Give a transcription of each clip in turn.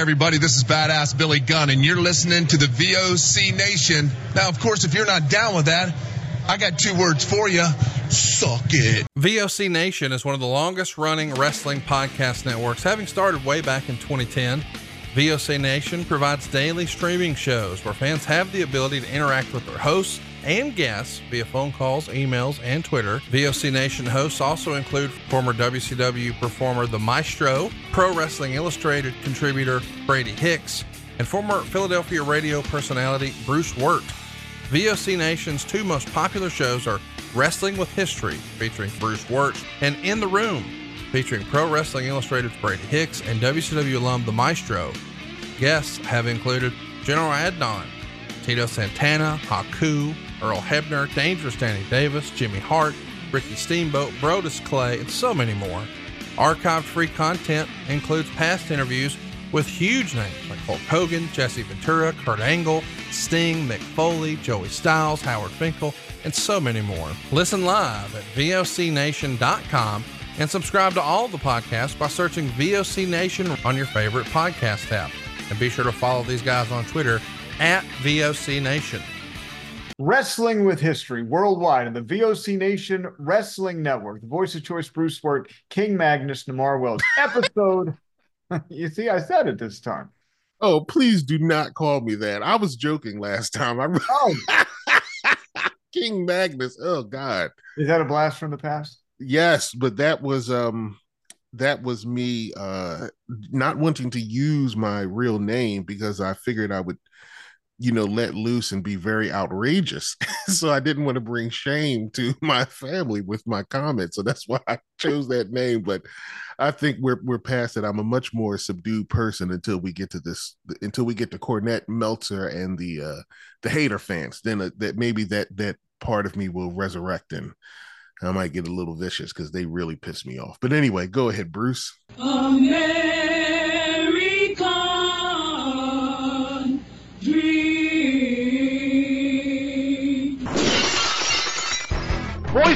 everybody. This is Badass Billy Gunn, and you're listening to the VOC Nation. Now, of course, if you're not down with that, I got two words for you. Suck it. VOC Nation is one of the longest running wrestling podcast networks, having started way back in 2010. VOC Nation provides daily streaming shows where fans have the ability to interact with their hosts and guests via phone calls, emails, and Twitter. VOC Nation hosts also include former WCW performer The Maestro, Pro Wrestling Illustrated contributor Brady Hicks, and former Philadelphia radio personality Bruce Wirt. VOC Nation's two most popular shows are Wrestling with History, featuring Bruce Wirt, and In the Room, featuring Pro Wrestling Illustrated's Brady Hicks and WCW alum The Maestro. Guests have included General Adnan, Tito Santana, Haku, Earl Hebner, Dangerous Danny Davis, Jimmy Hart, Ricky Steamboat, Brodus Clay, and so many more. Archived free content includes past interviews with huge names like Hulk Hogan, Jesse Ventura, Kurt Angle, Sting, Mick Foley, Joey Styles, Howard Finkel, and so many more. Listen live at VOCNation.com and subscribe to all the podcasts by searching VOC Nation on your favorite podcast app. And be sure to follow these guys on Twitter at VOC Nation. Wrestling with History worldwide and the VOC Nation Wrestling Network, the voice of choice, Bruce Wirt, King Magnus, Nemar Wells. Episode, you see, I said it this time. Oh, please do not call me that. I was joking last time. I Oh, King Magnus. Oh God. is that a blast from the past? Yes, but that was um that was me uh not wanting to use my real name because I figured I would you know let loose and be very outrageous. so I didn't want to bring shame to my family with my comments. So that's why I chose that name, but I think we're we're past it. I'm a much more subdued person until we get to this until we get to Cornette Meltzer and the uh the hater fans. Then uh, that maybe that that part of me will resurrect and I might get a little vicious because they really piss me off. But anyway, go ahead, Bruce. American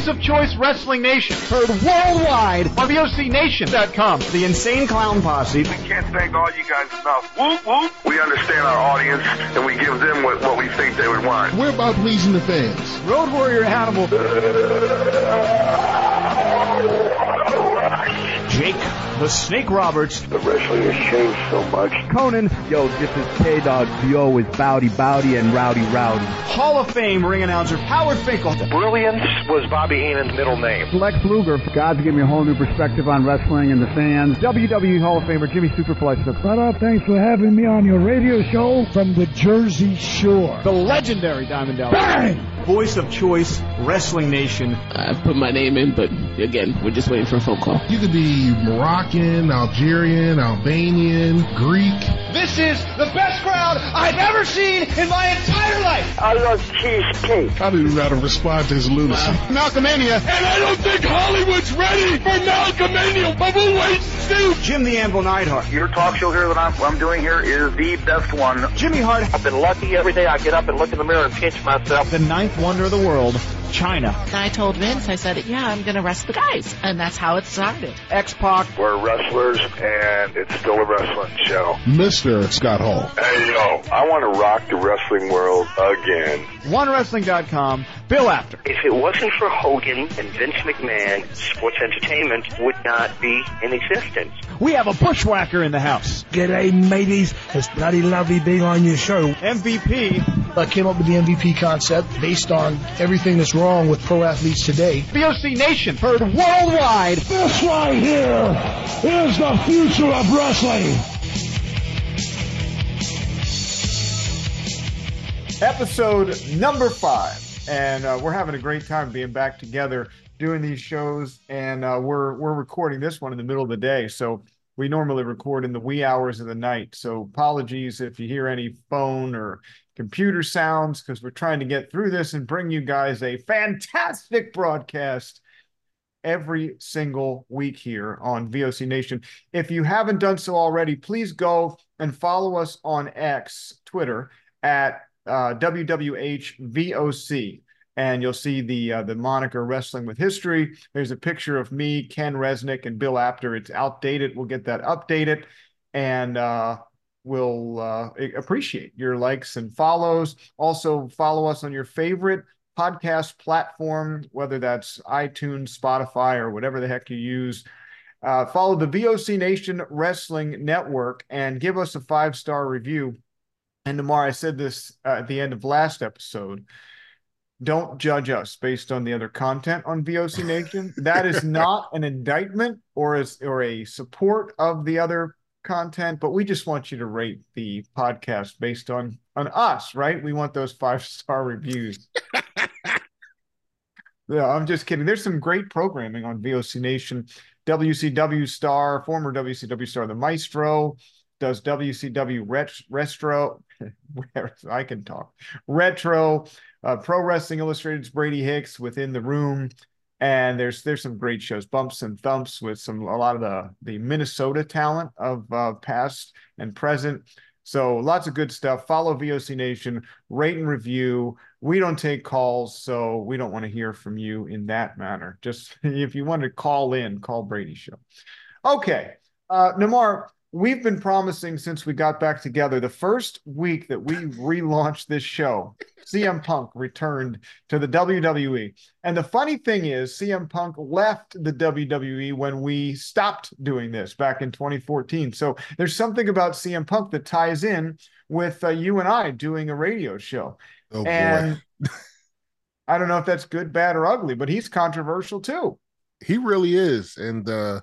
Voice of Choice Wrestling Nation. Heard worldwide on VOCNation.com. The Insane Clown Posse. We can't thank all you guys enough. Whoop, whoop. We understand our audience and we give them what, what we think they would want. We're about pleasing the fans. Road Warrior Hannibal. Jake, the Snake Roberts. The wrestling has changed so much. Konnan, Yo, this is K Dog. Yo is Bowdy Bowdy and Rowdy Rowdy. Hall of Fame ring announcer Howard Finkel. Brilliance was Bobby Heenan's middle name. Lex Luger. God's given me a whole new perspective on wrestling and the fans. WWE Hall of Famer Jimmy Superfly Superflex. What up? Uh, thanks for having me on your radio show from the Jersey Shore. The legendary Diamond Dallas. Bang! Voice of Choice Wrestling Nation. I put my name in, but again, we're just waiting for a phone call. You could be Moroccan, Algerian, Albanian, Greek. This is the best crowd I've ever seen in my entire life. I love cheesecake. I don't even know how to respond to his lunacy. Malcolmania. And I don't think Hollywood's ready for Malcolmania, but we'll wait and see. Jim the Anvil Neidhart. Your talk show here that I'm, I'm doing here is the best one. Jimmy Hart. I've been lucky every day I get up and look in the mirror and pinch myself. The ninth wonder of the world, Chyna. I told Vince, I said, yeah, I'm going to wrestle the guys. And that's how it started. X-Pac. We're wrestlers and it's still a wrestling show. Mr. Scott Hall. Hey yo, I want to rock the wrestling world again. OneWrestling.com. Bill Apter. If it wasn't for Hogan and Vince McMahon, sports entertainment would not be in existence. We have a bushwhacker in the house. G'day, mateys. It's bloody lovely being on your show. MVP. I came up with the MVP concept based on everything that's wrong with pro athletes today. VOC Nation. Heard worldwide. This right here is the future of wrestling. Episode number five. And uh, we're having a great time being back together doing these shows. And uh, we're we're recording this one in the middle of the day. So we normally record in the wee hours of the night. So apologies if you hear any phone or computer sounds because we're trying to get through this and bring you guys a fantastic broadcast every single week here on VOC Nation. If you haven't done so already, please go and follow us on X, Twitter at uh, WWHVOC, and you'll see the uh, the moniker Wrestling with History. There's a picture of me, Ken Resnick, and Bill Apter. It's outdated. We'll get that updated, and uh, we'll uh, appreciate your likes and follows. Also, follow us on your favorite podcast platform, whether that's iTunes, Spotify, or whatever the heck you use. Uh, follow the VOC Nation Wrestling Network and give us a five star review. And tomorrow, I said this uh, at the end of last episode. Don't judge us based on the other content on VOC Nation. That is not an indictment or as or a support of the other content, but we just want you to rate the podcast based on on us, right? We want those five star reviews. yeah, I'm just kidding. There's some great programming on VOC Nation. WCW star, former WCW star, the Maestro, does WCW ret- Retro. I can talk. Retro, uh, Pro Wrestling Illustrated's Brady Hicks within the room. And there's there's some great shows bumps and thumps with some a lot of the the minnesota talent of uh, past and present. So lots of good stuff. Follow voc nation rate and review. We don't take calls so we don't want to hear from you in that manner. Just if you want to call in call brady show. Okay uh nemar we've been promising since we got back together the first week that we relaunched this show CM Punk returned to the WWE. And the funny thing is CM Punk left the WWE when we stopped doing this back in 2014. So there's something about CM Punk that ties in with uh, you and I doing a radio show. Oh and I don't know if that's good, bad or ugly, but he's controversial too. He really is. And uh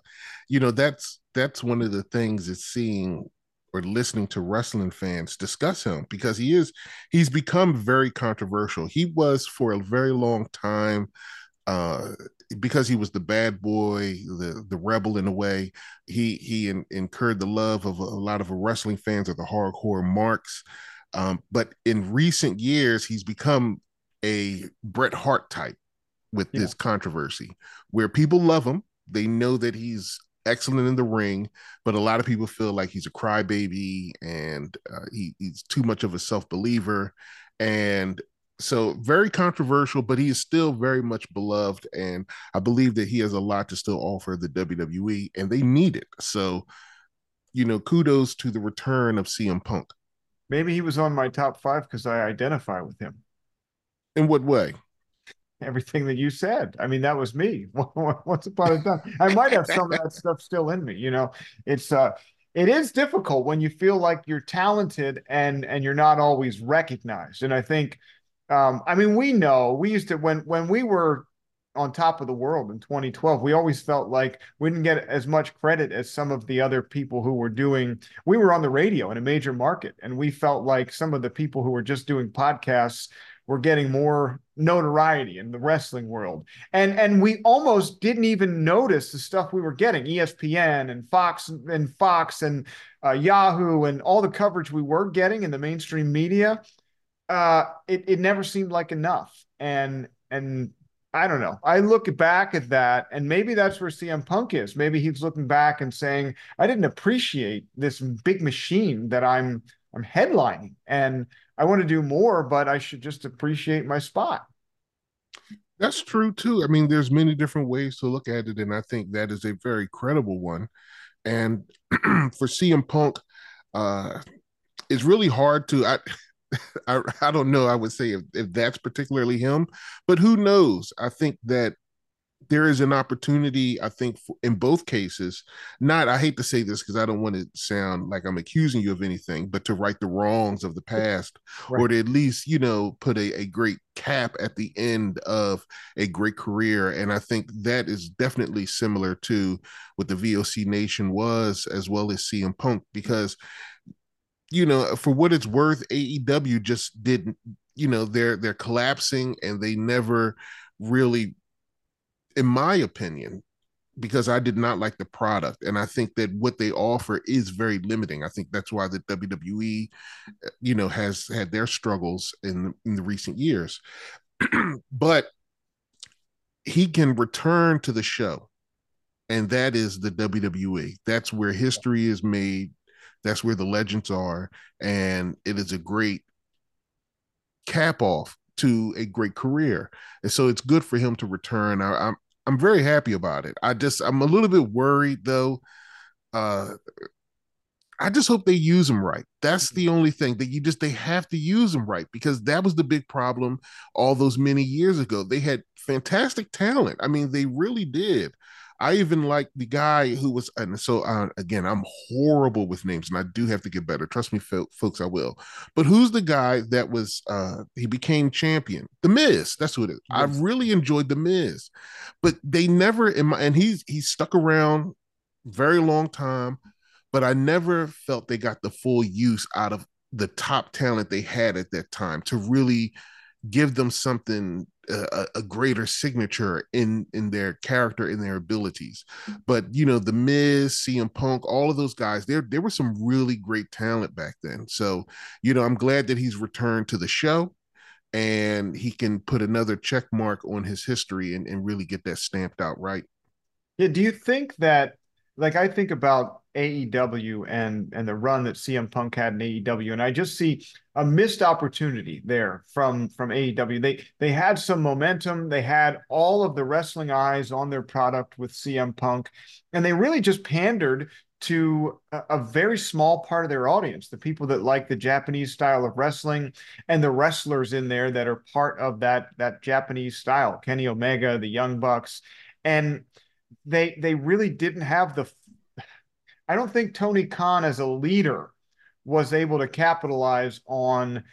you know that's that's one of the things is seeing or listening to wrestling fans discuss him because he is he's become very controversial. He was for a very long time uh because he was the bad boy, the the rebel in a way. He he in, incurred the love of a, lot of wrestling fans of the hardcore marks. Um, but in recent years, he's become a Bret Hart type with yeah. this controversy, where people love him. They know that he's excellent in the ring, but a lot of people feel like he's a crybaby and uh, he, he's too much of a self believer. And so, very controversial, but he is still very much beloved. And I believe that he has a lot to still offer the WWE, and they need it. So, you know, kudos to the return of CM Punk. Maybe he was on my top five because I identify with him. In what way? Everything that you said. I mean, that was me. Once upon a time, I might have some of that stuff still in me. You know, it's uh, it is difficult when you feel like you're talented and and you're not always recognized. And I think, um, I mean, we know we used to when when we were on top of the world in 2012 we always felt like we didn't get as much credit as some of the other people who were doing we were on the radio in a major market and we felt like some of the people who were just doing podcasts were getting more notoriety in the wrestling world. And and we almost didn't even notice the stuff we were getting, ESPN and Fox and Fox and uh, Yahoo and all the coverage we were getting in the mainstream media. Uh, it it never seemed like enough. And and I don't know. I look back at that, and maybe that's where CM Punk is. Maybe he's looking back and saying, "I didn't appreciate this big machine that I'm I'm headlining, and I want to do more, but I should just appreciate my spot. That's true too. I mean, there's many different ways to look at it, and I think that is a very credible one. And for CM Punk, uh, it's really hard to. I, I, I don't know. I would say if, if that's particularly him, but who knows? I think that there is an opportunity, I think, in both cases. Not, I hate to say this because I don't want to sound like I'm accusing you of anything, but to right the wrongs of the past, right. or to at least, you know, put a, a great cap at the end of a great career. And I think that is definitely similar to what the VOC Nation was, as well as CM Punk, because you know, for what it's worth, AEW just didn't, you know, they're they're collapsing and they never really in my opinion, because I did not like the product. And I think that what they offer is very limiting. I think that's why the WWE, uh, you know, has had their struggles in, in the recent years. but he can return to the show. And that is the WWE. That's where history is made. That's where the legends are. And it is a great cap off to a great career. And so it's good for him to return. I, I'm I'm very happy about it. I just I'm a little bit worried though. Uh I just hope they use them right. That's the only thing that you just they have to use them right because that was the big problem all those many years ago. They had fantastic talent. I mean, they really did. I even like the guy who was, and so uh, again, I'm horrible with names, and I do have to get better. Trust me, folks, I will. But who's the guy that was? uh He became champion. The Miz. That's who it is. Yes. I really enjoyed the Miz, but they never. In my, and he's he's stuck around very long time, but I never felt they got the full use out of the top talent they had at that time to really give them something a, a, greater signature in in their character in their abilities. Mm-hmm. But you know the miz cm punk all of those guys there there was some really great talent back then. So you know i'm glad that he's returned to the show and he can put another check mark on his history and, and really get that stamped out right. Yeah do you think that like I think about AEW and and the run that CM Punk had in AEW, and I just see a missed opportunity there from from AEW. They they had some momentum. They had all of the wrestling eyes on their product with CM Punk, and they really just pandered to a, a very small part of their audience, the people that like the Japanese style of wrestling, and the wrestlers in there that are part of that that Japanese style. Kenny Omega, the Young Bucks, and they they really didn't have the I don't think Tony Khan as a leader was able to capitalize on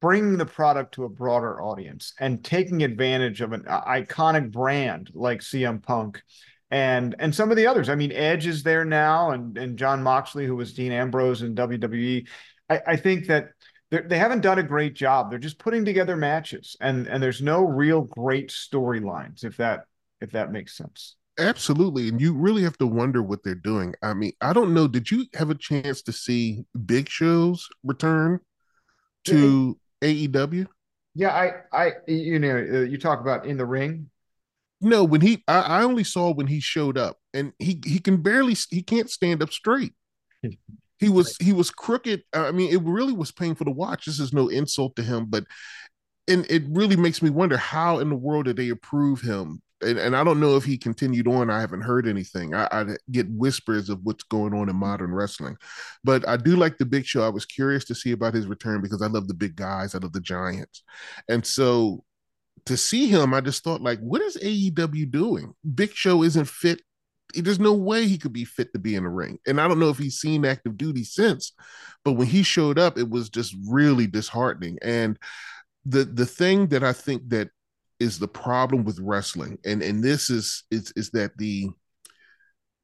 bringing the product to a broader audience and taking advantage of an uh, iconic brand like CM Punk and and some of the others. I mean, Edge is there now, and and Jon Moxley, who was Dean Ambrose in WWE. I, I think that they haven't done a great job. They're just putting together matches, and and there's no real great storylines. If that if that makes sense. Absolutely. And you really have to wonder what they're doing. I mean, I don't know. Did you have a chance to see Big Show's return to. AEW? Yeah, I, I, you know, uh, you talk about in the ring. No, when he, I, I only saw when he showed up, and he he can barely, he can't stand up straight. he was he was crooked. I mean, it really was painful to watch. This is no insult to him, but and it really makes me wonder how in the world did they approve him and, and I don't know if he continued on. I haven't heard anything. I, I, get whispers of what's going on in modern wrestling, but I do like the Big Show. I was curious to see about his return because I love the big guys. I love the giants, and so to see him, I just thought like, what is AEW doing? Big Show isn't fit. There's no way he could be fit to be in the ring, and I don't know if he's seen active duty since. But when he showed up, it was just really disheartening. And the the thing that I think that is the problem with wrestling, and and this is is is that the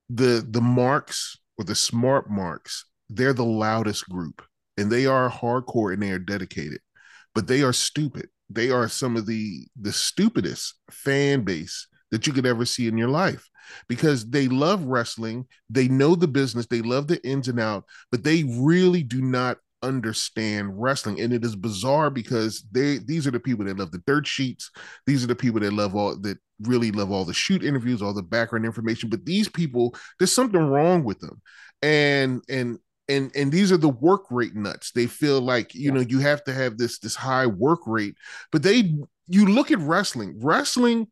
the the marks or the smart marks they're the loudest group, and they are hardcore and they are dedicated, but they are stupid. They are some of the the stupidest fan base that you could ever see in your life because they love wrestling, they know the business, they love the ins and out, but they really do not understand wrestling and it is bizarre because they these are the people that love the dirt sheets. These are the people that love all that really love all the shoot interviews all the background information but these people there's something wrong with them. And and and and these are the work rate nuts. They feel like you know you have to have this this high work rate but they you look at wrestling. Wrestling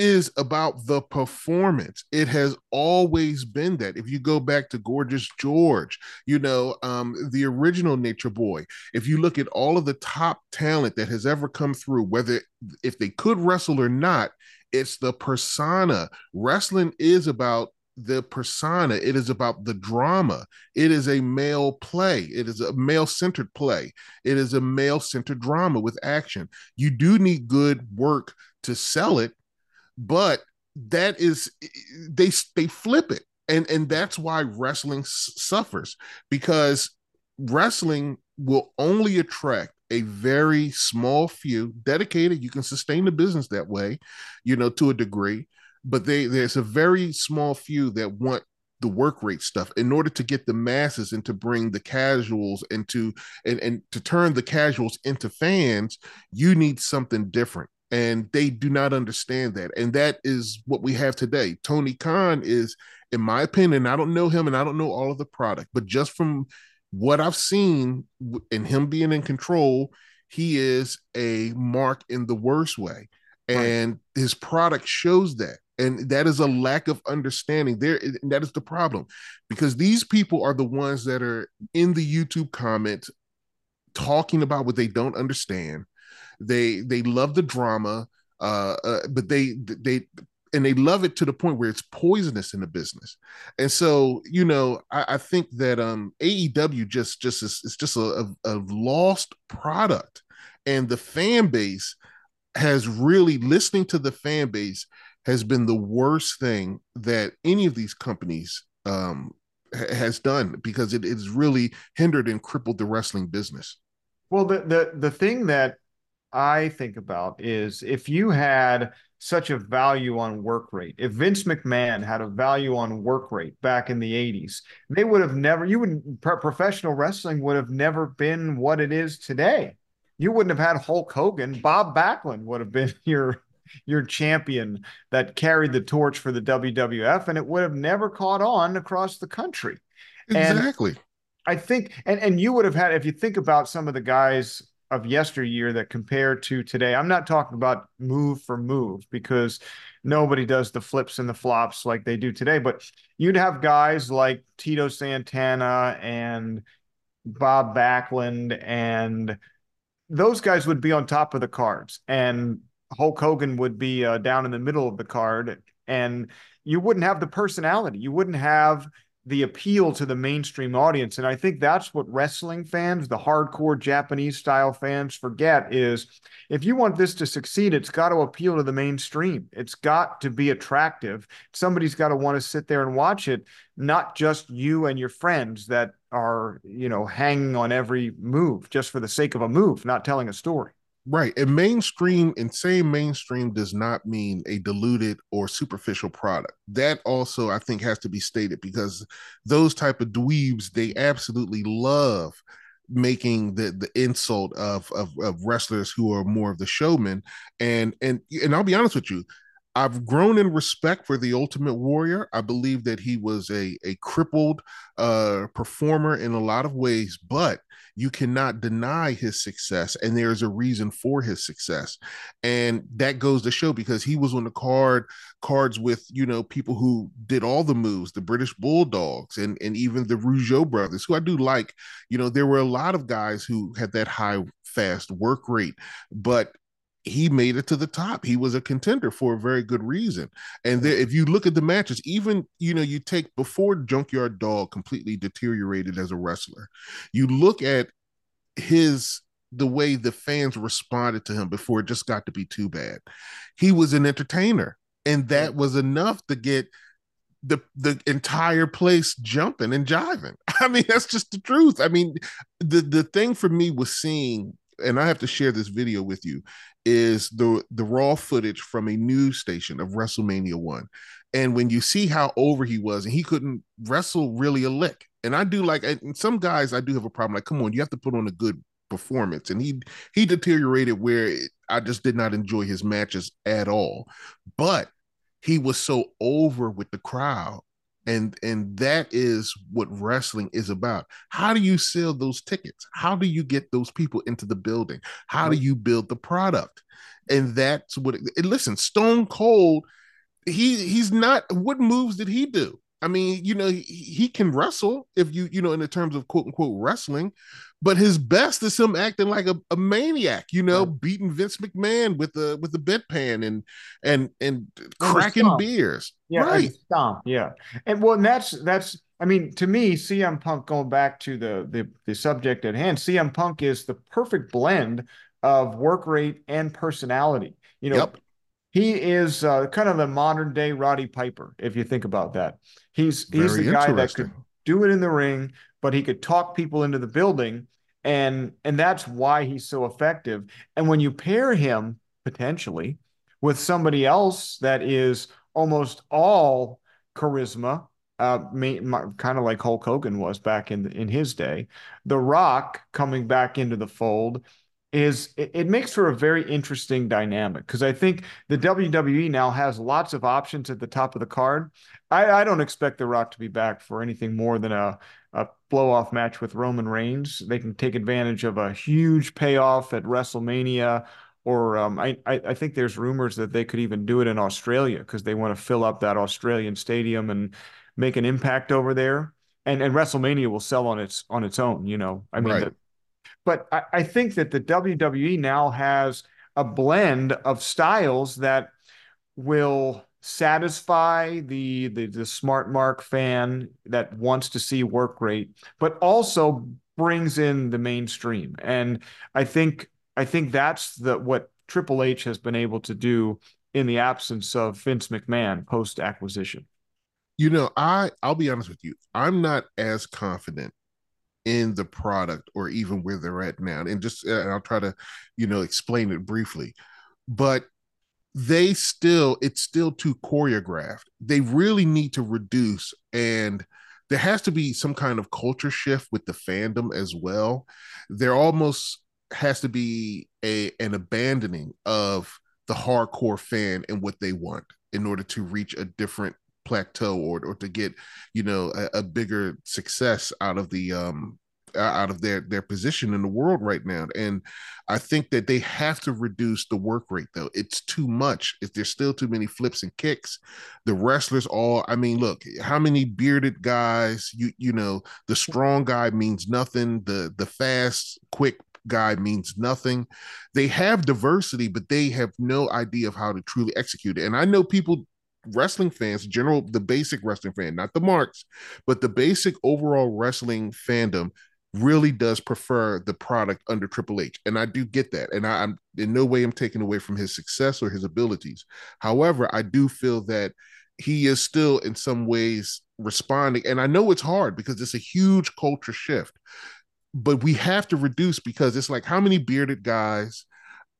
is about the performance. It has always been that. If you go back to Gorgeous George, you know, um, the original Nature Boy, if you look at all of the top talent that has ever come through, whether if they could wrestle or not, it's the persona. Wrestling is about the persona. It is about the drama. It is a male play. It is a male centered play. It is a male centered drama with action. You do need good work to sell it but that is they they flip it. And and that's why wrestling s- suffers because wrestling will only attract a very small few dedicated you can sustain the business that way you know to a degree but they there's a very small few that want the work rate stuff in order to get the masses and to bring the casuals into and, and to turn the casuals into fans you need something different and they do not understand that and that is what we have today tony khan is in my opinion i don't know him and i don't know all of the product but just from what i've seen and him being in control he is a mark in the worst way and right. his product shows that And that is a lack of understanding. There, that is the problem, because these people are the ones that are in the YouTube comments talking about what they don't understand. They they love the drama, uh, uh, but they they and they love it to the point where it's poisonous in the business. And so, you know, I, I think that um AEW just just is it's just a, a, lost product, and the fan base has really listening to the fan base has been the worst thing that any of these companies um, has done because it has really hindered and crippled the wrestling business. Well, the the the thing that I think about is if you had such a value on work rate, if Vince McMahon had a value on work rate back in the 80s, they would have never, you would, professional wrestling would have never been what it is today. You wouldn't have had Hulk Hogan. Bob Backlund would have been your your champion that carried the torch for the WWF, and it would have never caught on across the country. Exactly. And I think, and and you would have had if you think about some of the guys of yesteryear that compare to today. I'm not talking about move for move because nobody does the flips and the flops like they do today, but you'd have guys like Tito Santana and Bob Backlund and those guys would be on top of the cards and Hulk Hogan would be uh, down in the middle of the card and you wouldn't have the personality. You wouldn't have the appeal to the mainstream audience. And I think that's what wrestling fans, the hardcore Japanese style fans forget is if you want this to succeed, it's got to appeal to the mainstream. It's got to be attractive. Somebody's got to want to sit there and watch it, not just you and your friends that are, you know, hanging on every move just for the sake of a move, not telling a story. Right. And mainstream and saying mainstream does not mean a diluted or superficial product. That also I think has to be stated because those type of dweebs, they absolutely love making the the insult of, of of wrestlers who are more of the showmen. And and and I'll be honest with you, I've grown in respect for the Ultimate Warrior. I believe that he was a a crippled uh, performer in a lot of ways, but you cannot deny his success, and there's a reason for his success, and that goes to show because he was on the card cards with you know people who did all the moves, the British Bulldogs, and and even the Rougeau brothers, who I do like. You know, there were a lot of guys who had that high fast work rate, but he made it to the top. He was a contender for a very good reason. And there, if you look at the matches, even you know, you take before Junkyard Dog completely deteriorated as a wrestler, you look at his the way the fans responded to him before it just got to be too bad. He was an entertainer, and that was enough to get the the entire place jumping and jiving. I mean, that's just the truth. I mean, the the thing for me was seeing and I have to share this video with you, is the the raw footage from a news station of WrestleMania one, and when you see how over he was, and he couldn't wrestle really a lick. And I do like, and some guys I do have a problem. Like, come on, you have to put on a good performance, and he he deteriorated where I just did not enjoy his matches at all. But he was so over with the crowd and and that is what wrestling is about. How do you sell those tickets? How do you get those people into the building? How do you build the product? And that's what it, listen stone cold he he's not what moves did he do I mean, you know, he, he, can wrestle if you, you know, in the terms of quote unquote wrestling, but his best is him acting like a, a maniac, you know, right. beating Vince McMahon with the with the bedpan and and and cracking beers. Yeah, right. Stomp. Yeah. And well, and that's that's I mean, to me, CM Punk, going back to the, the the subject at hand, CM Punk is the perfect blend of work rate and personality. You know, yep. he is uh, kind of the modern day Roddy Piper, if you think about that. He's he's the guy that could do it in the ring, but he could talk people into the building, and and that's why he's so effective. And when you pair him potentially with somebody else that is almost all charisma, uh, kind of like Hulk Hogan was back in in his day. The Rock coming back into the fold is it, it makes for a very interesting dynamic because I think the WWE now has lots of options at the top of the card. I, I don't expect The Rock to be back for anything more than a a blow off match with Roman Reigns. They can take advantage of a huge payoff at WrestleMania or um, I, I think there's rumors that they could even do it in Australia because they want to fill up that Australian stadium and make an impact over there. And and WrestleMania will sell on its on its own, you know. I mean, Right. the- but I, I think that the WWE now has a blend of styles that will satisfy the, the the smart mark fan that wants to see work rate, but also brings in the mainstream. And I think I think that's the what Triple H has been able to do in the absence of Vince McMahon post acquisition. You know, I I'll be honest with you. I'm not as confident in the product or even where they're at now. And just uh, and I'll try to, you know, explain it briefly. But they still it's still too choreographed. They really need to reduce and there has to be some kind of culture shift with the fandom as well. There almost has to be a an abandoning of the hardcore fan and what they want in order to reach a different plateau or or to get you know a, a bigger success out of the um out of their their position in the world right now. And i think that they have to reduce the work rate though. It's too much. If there's still too many flips and kicks the wrestlers all i mean look how many bearded guys you you know the strong guy means nothing. The the fast quick guy means nothing. They have diversity but they have no idea of how to truly execute it. And i know people wrestling fans general the basic wrestling fan not the marks but the basic overall wrestling fandom really does prefer the product under Triple H. And I do get that. And I, am in no way I'm taking away from his success or his abilities. However, I do feel that he is still in some ways responding. And I know it's hard because it's a huge culture shift. But we have to reduce because it's like how many bearded guys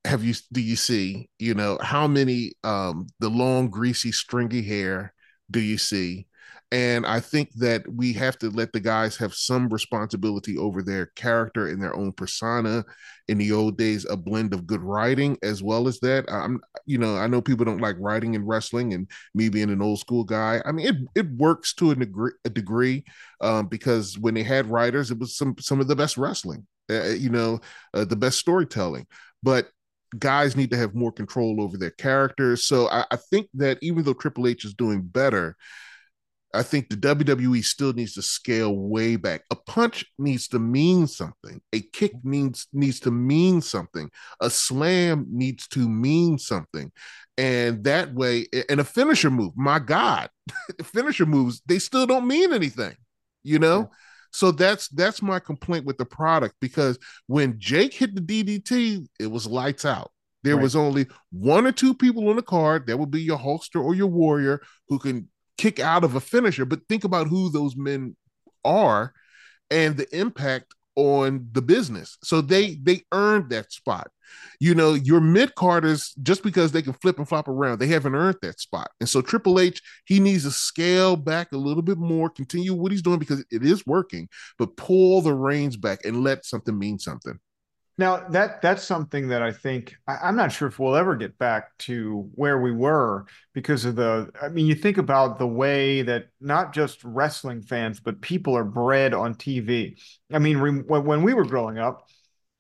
have you do you see? You know, how many um the long, greasy, stringy hair do you see? And I think that we have to let the guys have some responsibility over their character and their own persona. In the old days, a blend of good writing as well as that. I'm, you know, I know people don't like writing and wrestling, and me being an old school guy, I mean, it it works to a degree, a degree um, because when they had writers, it was some some of the best wrestling, uh, you know, uh, the best storytelling. But guys need to have more control over their characters. So I, I think that even though Triple H is doing better, I think the WWE still needs to scale way back. A punch needs to mean something. A kick needs needs to mean something. A slam needs to mean something. And that way, and a finisher move, my God, finisher moves, they still don't mean anything, you know? So that's that's my complaint with the product because when Jake hit the DDT, it was lights out. There Right. was only one or two people on the card. That would be your Hulkster or your Warrior who can kick out of a finisher. But think about who those men are and the impact on the business. So they they earned that spot. You know, your mid carders just because they can flip and flop around, they haven't earned that spot. And so Triple H, he needs to scale back a little bit more, continue what he's doing because it is working, but pull the reins back and let something mean something. Now that that's something that I think I, I'm not sure if we'll ever get back to where we were because of the. I mean, you think about the way that not just wrestling fans but people are bred on TV. I mean, re, when, when we were growing up,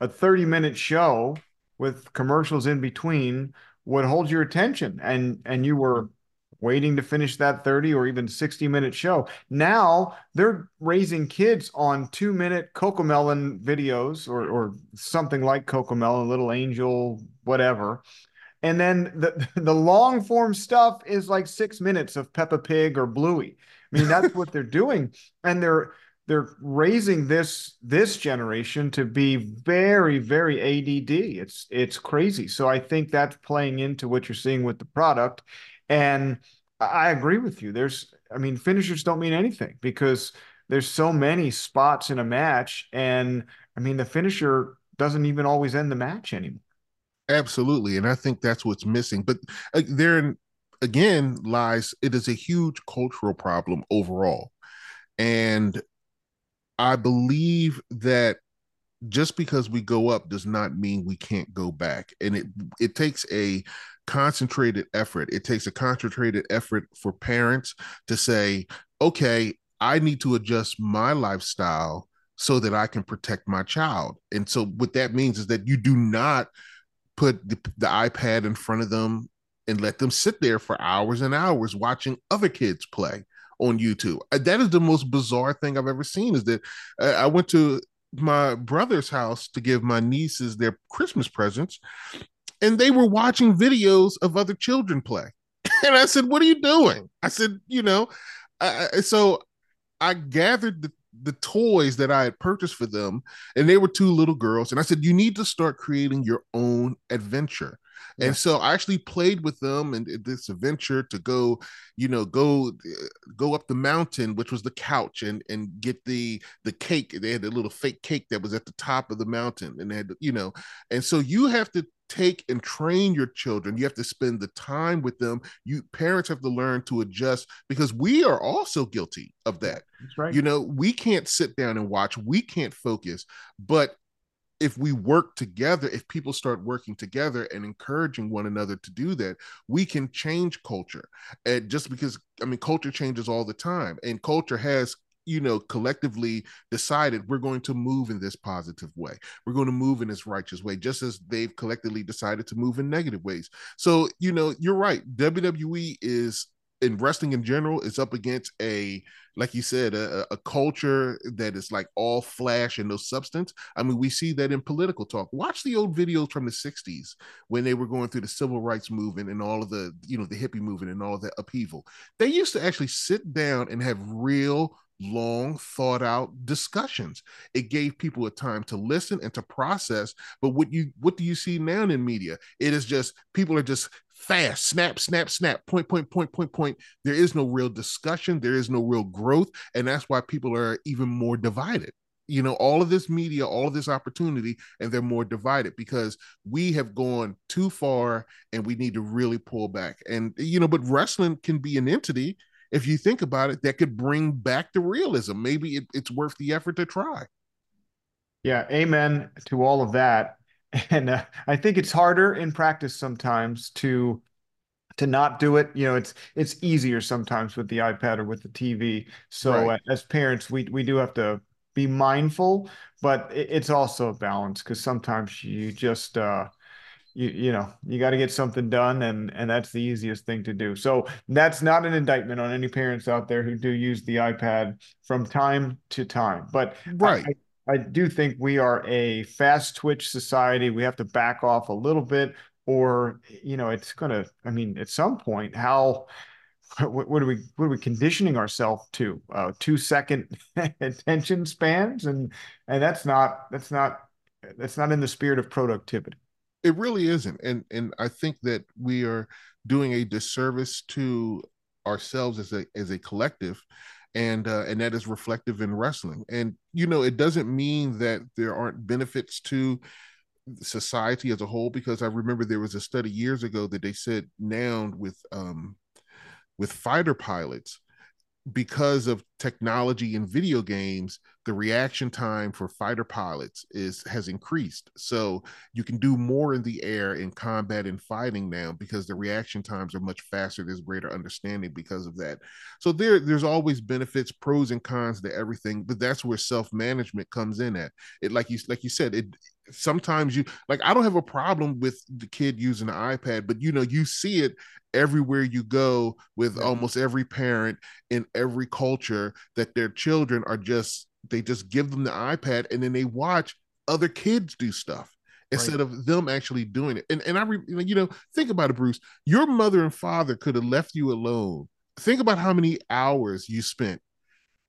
a 30 minute show with commercials in between would hold your attention, and and you were waiting to finish that 30 or even 60 minute show. Now they're raising kids on two minute Cocomelon videos or, or something like Cocomelon, Little Angel, whatever. And then the, the long form stuff is like six minutes of Peppa Pig or Bluey. I mean, that's what they're doing. And they're they're raising this this generation to be very, very ADD. It's it's crazy. So I think that's playing into what you're seeing with the product. And I agree with you. There's, I mean, finishers don't mean anything because there's so many spots in a match. And I mean, the finisher doesn't even always end the match anymore. Absolutely. And I think that's what's missing. But uh, there again lies it is a huge cultural problem overall. And I believe that just because we go up does not mean we can't go back. And it it takes a concentrated effort. It takes a concentrated effort for parents to say, okay, I need to adjust my lifestyle so that I can protect my child. And so what that means is that you do not put the, the iPad in front of them and let them sit there for hours and hours watching other kids play on YouTube. Uh, That is the most bizarre thing I've ever seen. Is that uh, I went to my brother's house to give my nieces their Christmas presents, and they were watching videos of other children play. And I said, "What are you doing?" I said, "You know." So I gathered the the toys that I had purchased for them, and they were two little girls. And I said, You need to start creating your own adventure. Yeah. And so I actually played with them and this adventure to go, you know, go uh, go up the mountain, which was the couch, and and get the the cake. They had a little fake cake that was at the top of the mountain, and they had, you know, and so you have to take and train your children. You have to spend the time with them. You parents have to learn to adjust because we are also guilty of that. That's right. You know, we can't sit down and watch, we can't focus, but if we work together, if people start working together and encouraging one another to do that, we can change culture. And just because, I mean, culture changes all the time, and culture has, you know, collectively decided we're going to move in this positive way. We're going to move in this righteous way, just as they've collectively decided to move in negative ways. So, you know, you're right. WWE is in wrestling in general is up against a like you said a, a culture that is like all flash and no substance. I mean we see that in political talk. Watch the old videos from the 60s when they were going through the civil rights movement and all of the you know the hippie movement and all of that upheaval. They used to actually sit down and have real long thought out discussions. It gave people a time to listen and to process. But what you what do you see now in media? It is just people are just fast snap snap snap point point point point point. There is no real discussion. There is no real growth. And that's why people are even more divided. You know all of this media all of this opportunity and they're more divided because we have gone too far and we need to really pull back. And you know but wrestling can be an entity if you think about it that could bring back the realism. Maybe it, it's worth the effort to try. Yeah, amen to all of that. And uh, I think it's harder in practice sometimes to to not do it. You know, it's it's easier sometimes with the iPad or with the TV. So Right. uh, as parents, we we do have to be mindful, but it, it's also a balance because sometimes you just uh you you know you got to get something done and and that's the easiest thing to do so that's not an indictment on any parents out there who do use the ipad from time to time but Right. I, I do think we are a fast twitch society. We have to back off a little bit or you know it's gonna i mean at some point how what, what are we what are we conditioning ourselves to? Uh two second attention spans? And and that's not that's not that's not in the spirit of productivity. It really isn't. And and i think that we are doing a disservice to ourselves as a as a collective and uh, and that is reflective in wrestling. And you know it doesn't mean that there aren't benefits to society as a whole because i remember there was a study years ago that they said now with um with fighter pilots because of technology and video games the reaction time for fighter pilots is has increased. So you can do more in the air in combat and fighting now because the reaction times are much faster. There's greater understanding because of that. So there there's always benefits pros and cons to everything but that's where self-management comes in at. It like you like you said it sometimes you like i don't have a problem with the kid using the ipad but you know you see it everywhere you go with Yeah. almost every parent in every culture that their children are just they just give them the iPad and then they watch other kids do stuff instead of them actually doing it. And and I re, you know think about it, Bruce. Your mother and father could have left you alone. Think about how many hours you spent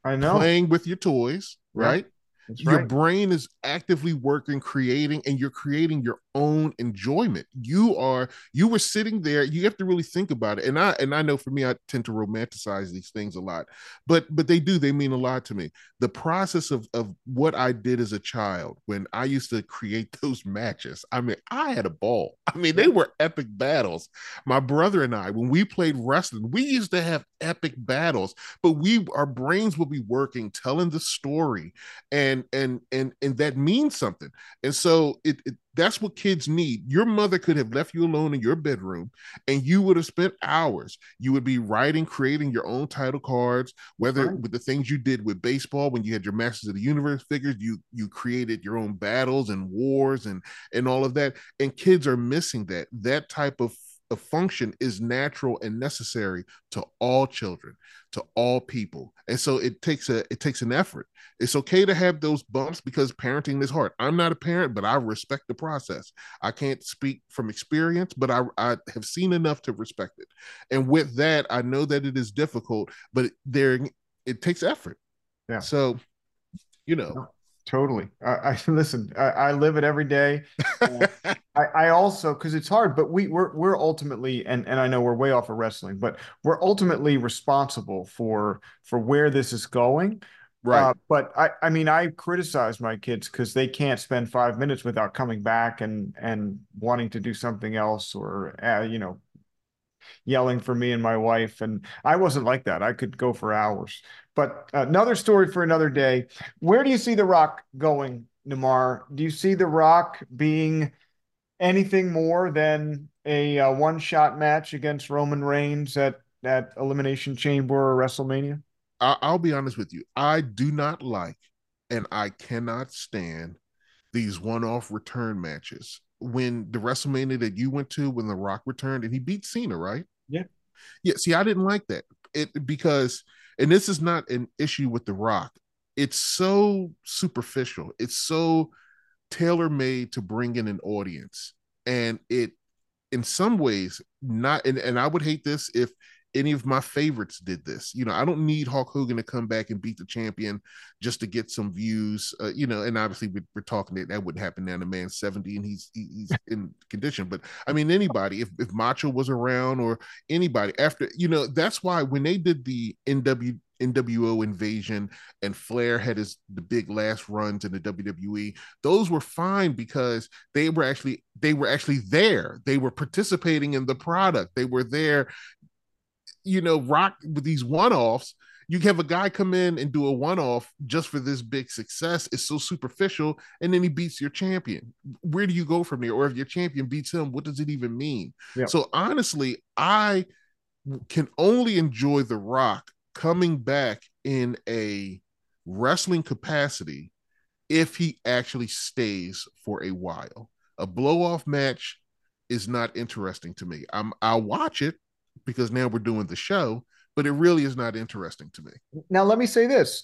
i know playing with your toys, right? That's Your right. brain is actively working, creating, and you're creating your own enjoyment. You are you were sitting there. You have to really think about it. And I and I know for me, I tend to romanticize these things a lot, but but they do. They mean a lot to me. The process of of what I did as a child when I used to create those matches. I mean, I had a ball. I mean, they were epic battles. My brother and I, when we played wrestling, we used to have epic battles. But we our brains would be working, telling the story and and and and that means something and so it, it that's what kids need. Your mother could have left you alone in your bedroom and you would have spent hours. You would be writing, creating your own title cards, whether right. with the things you did with baseball when you had your Masters of the Universe figures, you you created your own battles and wars and and all of that. And kids are missing that. That type of a function is natural and necessary to all children to all people. And so it takes a it takes an effort. It's okay to have those bumps because parenting is hard. I'm not a parent but i respect the process. I can't speak from experience but i i have seen enough to respect it. And with that i know that it is difficult but there it takes effort. Yeah. So you know Totally. I, I listen. I, I, live it every day. I, I, also because it's hard, but we we're we're ultimately and and I know we're way off of wrestling, but we're ultimately responsible for for where this is going. Right. Uh, but I I mean I criticize my kids because they can't spend five minutes without coming back and and wanting to do something else or uh, you know yelling for me and my wife. And I wasn't like that. I could go for hours. But another story for another day. Where do you see The Rock going, Nemar? Do you see The Rock being anything more than a, uh, a one shot match against Roman Reigns at, at Elimination Chamber or WrestleMania? I'll be honest with you. I do not like and I cannot stand these one off return matches when the WrestleMania that you went to when The Rock returned and he beat Cena, right? Yeah. Yeah. See, I didn't like that. It because, and this is not an issue with The Rock. It's so superficial. It's so tailor made to bring in an audience, and it, in some ways, not. And, and I would hate this if any of my favorites did this. You know, I don't need Hulk Hogan to come back and beat the champion just to get some views. Uh, you know, and obviously we're, we're talking that that wouldn't happen now. The man's seventy and he's he's in condition. But I mean, anybody if if Macho was around or anybody after, you know, that's why when they did the NW NWO invasion and Flair had his the big last runs in the WWE. Those were fine because they were actually they were actually there. They were participating in the product. They were there you know, rock with these one offs. You have a guy come in and do a one off just for this big success. It's so superficial. And then he beats your champion. Where do you go from there? Or if your champion beats him, what does it even mean? Yeah. So honestly, I can only enjoy The Rock coming back in a wrestling capacity if he actually stays for a while. A blow off match is not interesting to me. I'm I'll watch it because now we're doing the show, but it really is not interesting to me. Now, let me say this.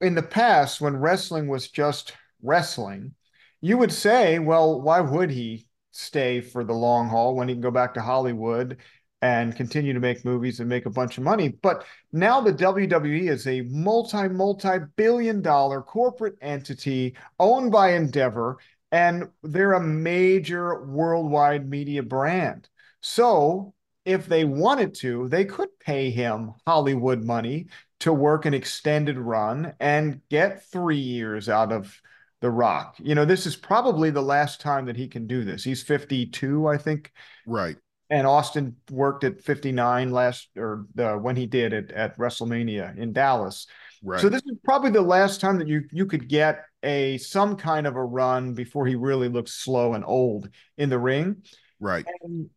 In the past, when wrestling was just wrestling, you would say, well, why would he stay for the long haul when he can go back to Hollywood and continue to make movies and make a bunch of money? But now the WWE is a multi, multi billion dollar corporate entity owned by Endeavor, and they're a major worldwide media brand. So if they wanted to, they could pay him Hollywood money to work an extended run and get three years out of The Rock. You know, this is probably the last time that he can do this. He's 52, I think. Right. And Austin worked at 59 last, or the, when he did it at WrestleMania in Dallas. Right. So this is probably the last time that you you could get a some kind of a run before he really looks slow and old in the ring. Right. And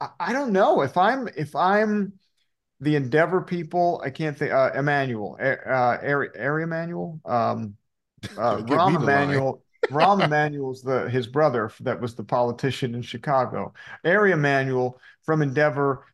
I don't know if I'm if I'm the Endeavor people. I can't think. Uh, Emmanuel, uh, Ari, Ari Emanuel, um, uh, Rahm Emanuel. Rahm Emanuel's the his brother that was the politician in Chicago. Ari Emanuel from Endeavor.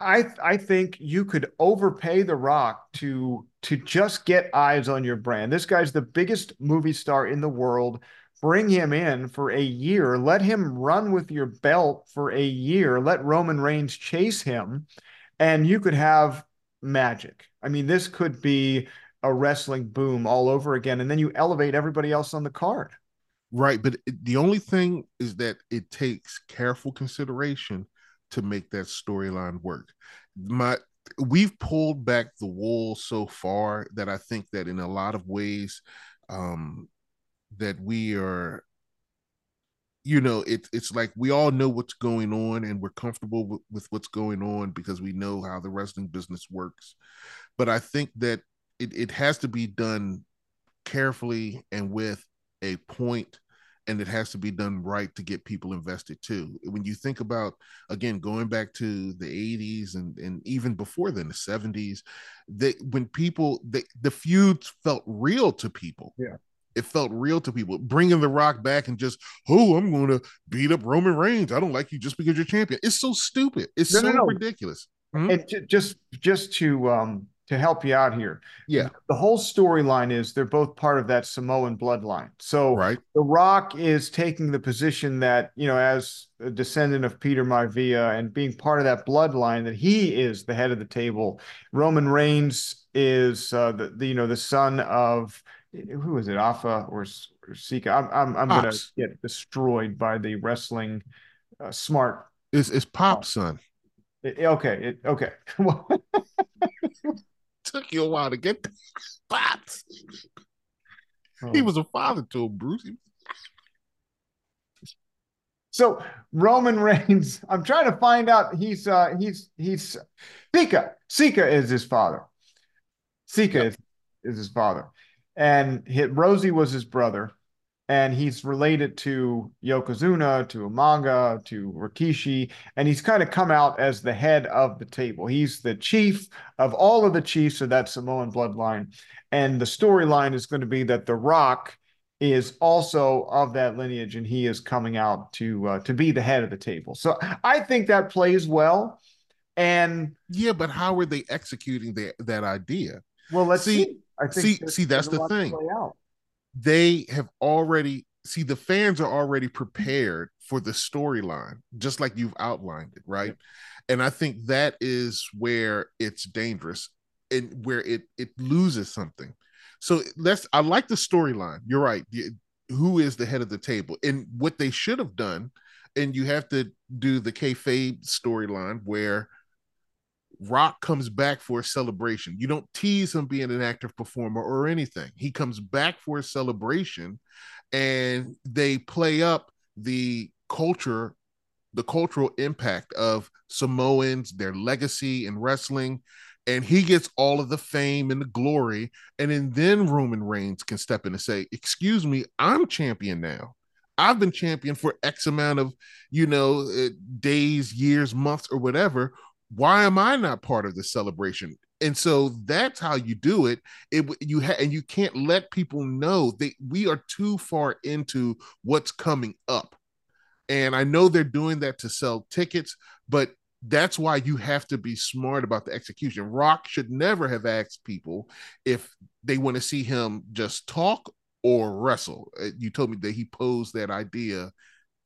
I I think you could overpay The Rock to to just get eyes on your brand. This guy's the biggest movie star in the world bring him in for a year, let him run with your belt for a year, let Roman Reigns chase him, and you could have magic. I mean, this could be a wrestling boom all over again, and then you elevate everybody else on the card. Right, but the only thing is that it takes careful consideration to make that storyline work. My we've pulled back the wool so far that I think that in a lot of ways um that we are you know it's it's like we all know what's going on and we're comfortable with, with what's going on because we know how the wrestling business works but i think that it, it has to be done carefully and with a point and it has to be done right to get people invested too. When you think about again going back to the 80s and and even before then the 70s, that when people they, the feuds felt real to people. Yeah. It felt real to people. Bringing The Rock back and just, oh, I'm going to beat up Roman Reigns. I don't like you just because you're champion. It's so stupid. It's No, so no, no. ridiculous. Mhm. And ju- just just to um to help you out here, Yeah. the whole storyline is they're both part of that Samoan bloodline. So Right. The Rock is taking the position that, you know, as a descendant of Peter Maivia and being part of that bloodline, that he is the head of the table. Roman Reigns is uh, the, the you know the son of who is it, Afa or, or Sika? I'm I'm, I'm gonna get destroyed by the wrestling uh, smart. It's it's Pop's son. It- okay, it, okay. Well, Took you a while to get there. Pops. He Oh. was a father to him, Bruce. So Roman Reigns, I'm trying to find out. He's uh he's he's Sika. Sika is his father. Sika is, is his father, and hit Rosey was his brother, and he's related to Yokozuna, to Umaga, to Rikishi, and he's kind of come out as the head of the table. He's the chief of all of the chiefs of that Samoan bloodline, and the storyline is going to be that The Rock is also of that lineage, and he is coming out to uh, to be the head of the table. So I think that plays well. And Yeah, but how are they executing that that idea? well, let's See- see. I think see- see, that's the thing. They have already see the fans are already prepared for the storyline, just like you've outlined it, right? And I think that is where it's dangerous and where it it loses something. So let's I like the storyline. You're right. Who is the head of the table? And what they should have done, and you have to do the kayfabe storyline where Rock comes back for a celebration. You don't tease him being an active performer or anything. He comes back for a celebration and they play up the culture, the cultural impact of Samoans, their legacy in wrestling. And he gets all of the fame and the glory. And then, Roman Reigns can step in and say, Excuse me, I'm champion now. I've been champion for X amount of, you know, uh, days, years, months, or whatever why am I not part of the celebration? And so that's how you do it. It you ha- and you can't let people know that we are too far into what's coming up. And I know they're doing that to sell tickets, but that's why you have to be smart about the execution. Rock should never have asked people if they want to see him just talk or wrestle. Uh, You told me that he posed that idea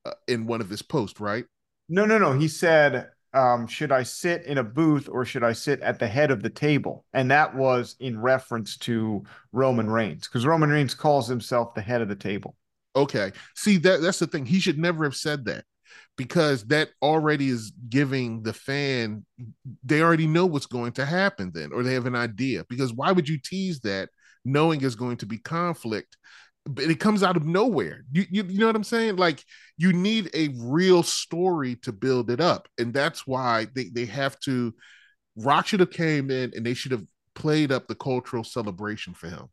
uh, in one of his posts, right? No, no, no. He said, um, should I sit in a booth or should I sit at the head of the table? And that was in reference to Roman Reigns, because Roman Reigns calls himself the head of the table. Okay. See that that's the thing. He should never have said that because that already is giving the fan they already know what's going to happen then or they have an idea because why would you tease that knowing is going to be conflict but it comes out of nowhere you, you you know what i'm saying like you need a real story to build it up and that's why they they have to rock should have came in and they should have played up the cultural celebration for him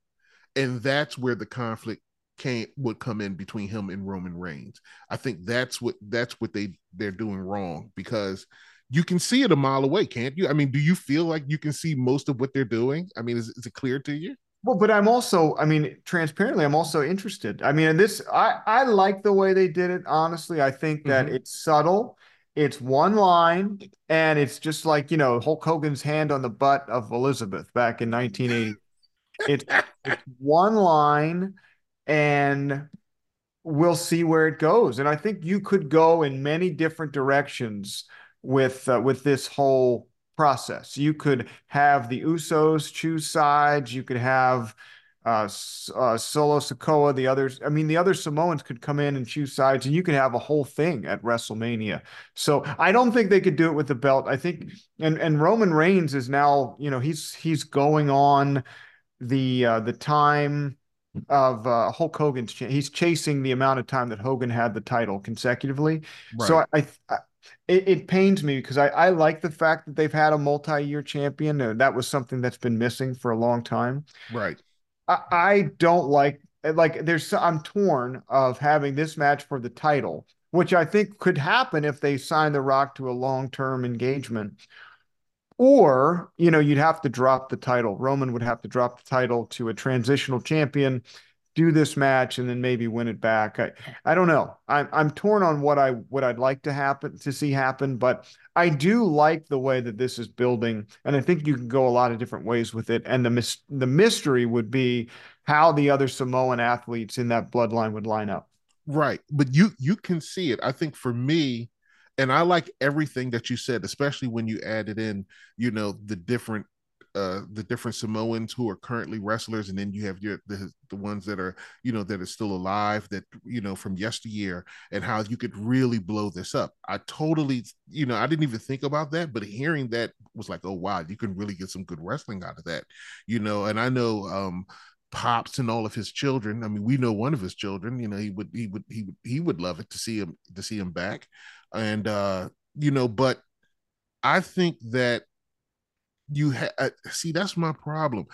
and that's where the conflict came would come in between him and Roman Reigns. I think that's what that's what they they're doing wrong because you can see it a mile away, can't you? I mean, do you feel like you can see most of what they're doing? I mean, is, is it clear to you? Well, but I'm also, I mean, transparently, I'm also interested. I mean, and this, I, I like the way they did it. Honestly, I think that Mhm. it's subtle. It's one line, and it's just like, you know, Hulk Hogan's hand on the butt of Elizabeth back in 1980. It's, it's one line, and we'll see where it goes. And I think you could go in many different directions with uh, with this whole process. You could have the Usos choose sides. You could have uh, uh, Solo Sikoa, the others. I mean, the other Samoans could come in and choose sides, and you could have a whole thing at WrestleMania. So I don't think they could do it with the belt. I think, and and Roman Reigns is now, you know, he's he's going on the uh, the time of uh, Hulk Hogan's. Ch- he's chasing the amount of time that Hogan had the title consecutively. So I, I, I it, it pains me because I, I like the fact that they've had a multi-year champion. Uh, that was something that's been missing for a long time. right. I, I don't like like there's I'm torn of having this match for the title, which I think could happen if they sign The Rock to a long-term engagement. Or, you know, you'd have to drop the title. Roman would have to drop the title to a transitional champion, do this match, and then maybe win it back. I, I don't know. I'm I'm torn on what I what I'd like to happen to see happen, but I do like the way that this is building, and I think you can go a lot of different ways with it. And the mis- the mystery would be how the other Samoan athletes in that bloodline would line up. Right. But you you can see it. I think for me, and I like everything that you said, especially when you added in, you know, the different uh the different Samoans who are currently wrestlers, and then you have your the the ones that are you know that are still alive that you know from yesteryear, and how you could really blow this up. I totally you know I didn't even think about that, but hearing that was like, oh wow, you can really get some good wrestling out of that, you know. And I know um pops and all of his children. I mean, we know one of his children. You know, he would he would he would he would love it to see him to see him back, and uh, you know, but I think that you have uh, see that's my problem.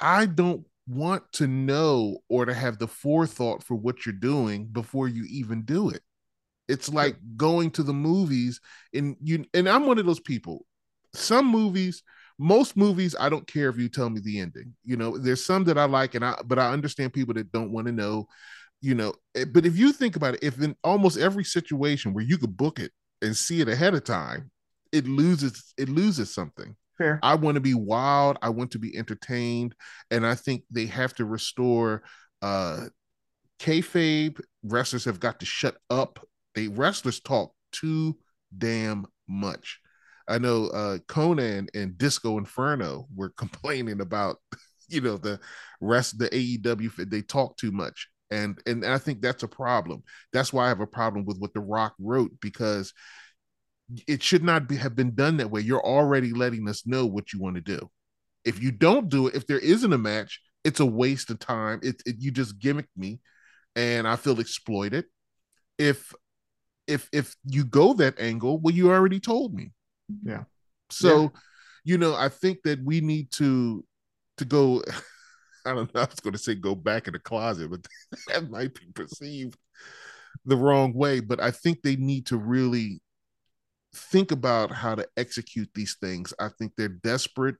I don't want to know or to have the forethought for what you're doing before you even do it. It's like going to the movies and you and I'm one of those people. Some movies most movies i don't care if you tell me the ending you know there's some that i like and i but i understand people that don't want to know you know eh, but if you think about it if in almost every situation where you could book it and see it ahead of time it loses it loses something Fair. i want to be wild i want to be entertained and i think they have to restore uh kayfabe wrestlers have got to shut up they wrestlers talk too damn much I know uh, Konnan and Disco Inferno were complaining about, you know, the rest the AEW. They talk too much, and and I think that's a problem. That's why I have a problem with what The Rock wrote because it should not be, have been done that way. You're already letting us know what you want to do. If you don't do it, if there isn't a match, it's a waste of time. It, it you just gimmicked me, and I feel exploited. If if if you go that angle, well, you already told me yeah. So, yeah. you know, I think that we need to to go. I don't know. I was going to say go back in the closet, but that might be perceived the wrong way. But I think they need to really think about how to execute these things. I think they're desperate,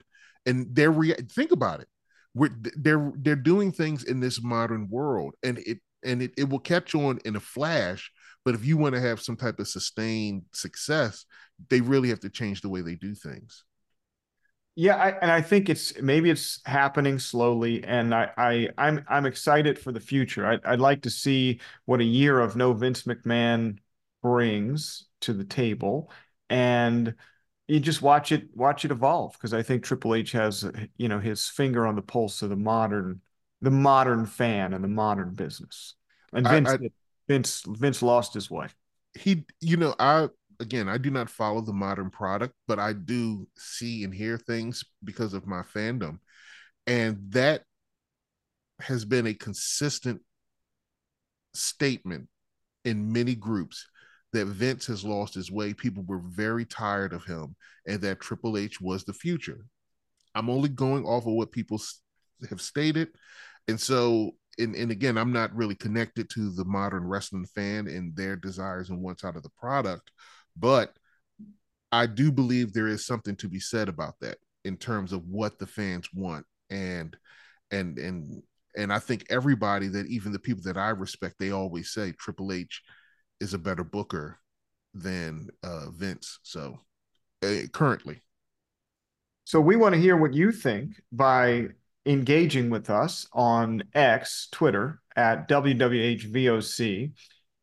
and they're re- think about it. We're, they're they're doing things in this modern world, and it and it, it will catch on in a flash but if you want to have some type of sustained success, they really have to change the way they do things. Yeah, I, and I think it's maybe it's happening slowly, and I, I I'm I'm excited for the future. I, I'd like to see what a year of no Vince McMahon brings to the table, and you just watch it watch it evolve because I think Triple H has you know his finger on the pulse of the modern the modern fan and the modern business. And Vince I, I, Vince Vince lost his way. He, you know, I again, I do not follow the modern product, but I do see and hear things because of my fandom, and that has been a consistent statement in many groups that Vince has lost his way. People were very tired of him, and that Triple H was the future. I'm only going off of what people have stated, and so and, and again, I'm not really connected to the modern wrestling fan and their desires and wants out of the product, but I do believe there is something to be said about that in terms of what the fans want and and and and I think everybody that even the people that I respect, they always say Triple H is a better booker than uh, Vince. So uh, currently. So we want to hear what you think by engaging with us on X, Twitter, at WWHVOC.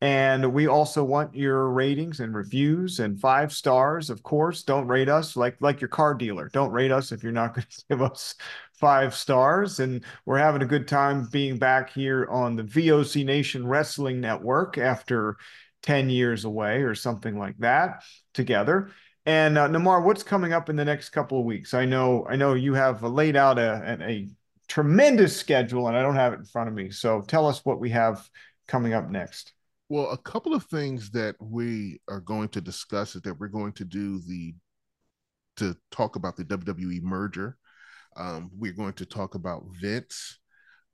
And we also want your ratings and reviews and five stars. Of course, don't rate us like like your car dealer. Don't rate us if you're not going to give us five stars. And we're having a good time being back here on the VOC Nation Wrestling Network after 10 years away or something like that together. And uh, Nemar, what's coming up in the next couple of weeks? I know, I know you have laid out a, a, a tremendous schedule, and I don't have it in front of me. So tell us what we have coming up next. Well, a couple of things that we are going to discuss is that we're going to do the to talk about the WWE merger. Um, we're going to talk about Vince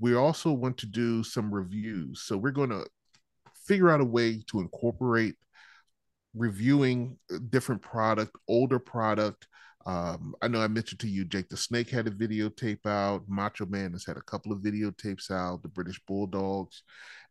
we also want to do some reviews. So we're going to figure out a way to incorporate reviewing different product, older product. Um, I know I mentioned to you, Jake the Snake had a videotape out. Macho Man has had a couple of videotapes out. The British Bulldogs,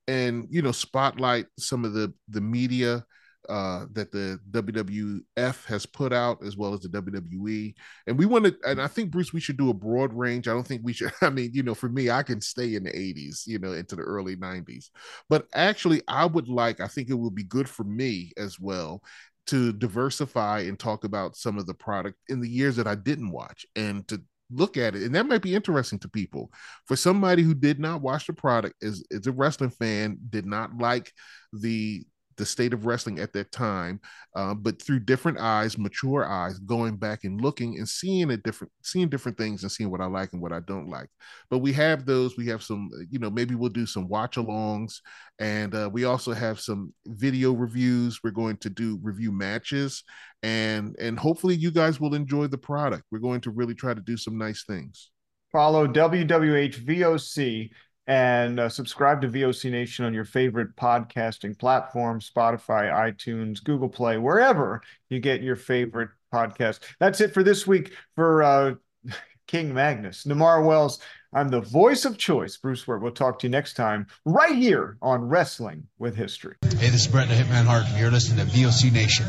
and you know, spotlight some of the the media uh, that the WWF has put out, as well as the WWE. And we want to, and I think Bruce, we should do a broad range. I don't think we should. I mean, you know, for me, I can stay in the '80s, you know, into the early '90s. But actually, I would like. I think it would be good for me as well to diversify and talk about some of the product in the years that I didn't watch, and to look at it and that might be interesting to people for somebody who did not watch the product is is a wrestling fan did not like the the state of wrestling at that time, uh, but through different eyes, mature eyes, going back and looking and seeing it different, seeing different things and seeing what I like and what I don't like. But we have those. We have some, you know, maybe we'll do some watch alongs, and uh, we also have some video reviews. We're going to do review matches, and and hopefully you guys will enjoy the product. We're going to really try to do some nice things. Follow WWH VOC and uh, subscribe to VOC Nation on your favorite podcasting platform Spotify, iTunes, Google Play, wherever you get your favorite podcast. That's it for this week for uh, King Magnus. Nemar Wells, I'm the voice of choice. Bruce Wirt. We'll talk to you next time right here on Wrestling with History. Hey, this is Brett the Hitman Hart. You're listening to VOC Nation.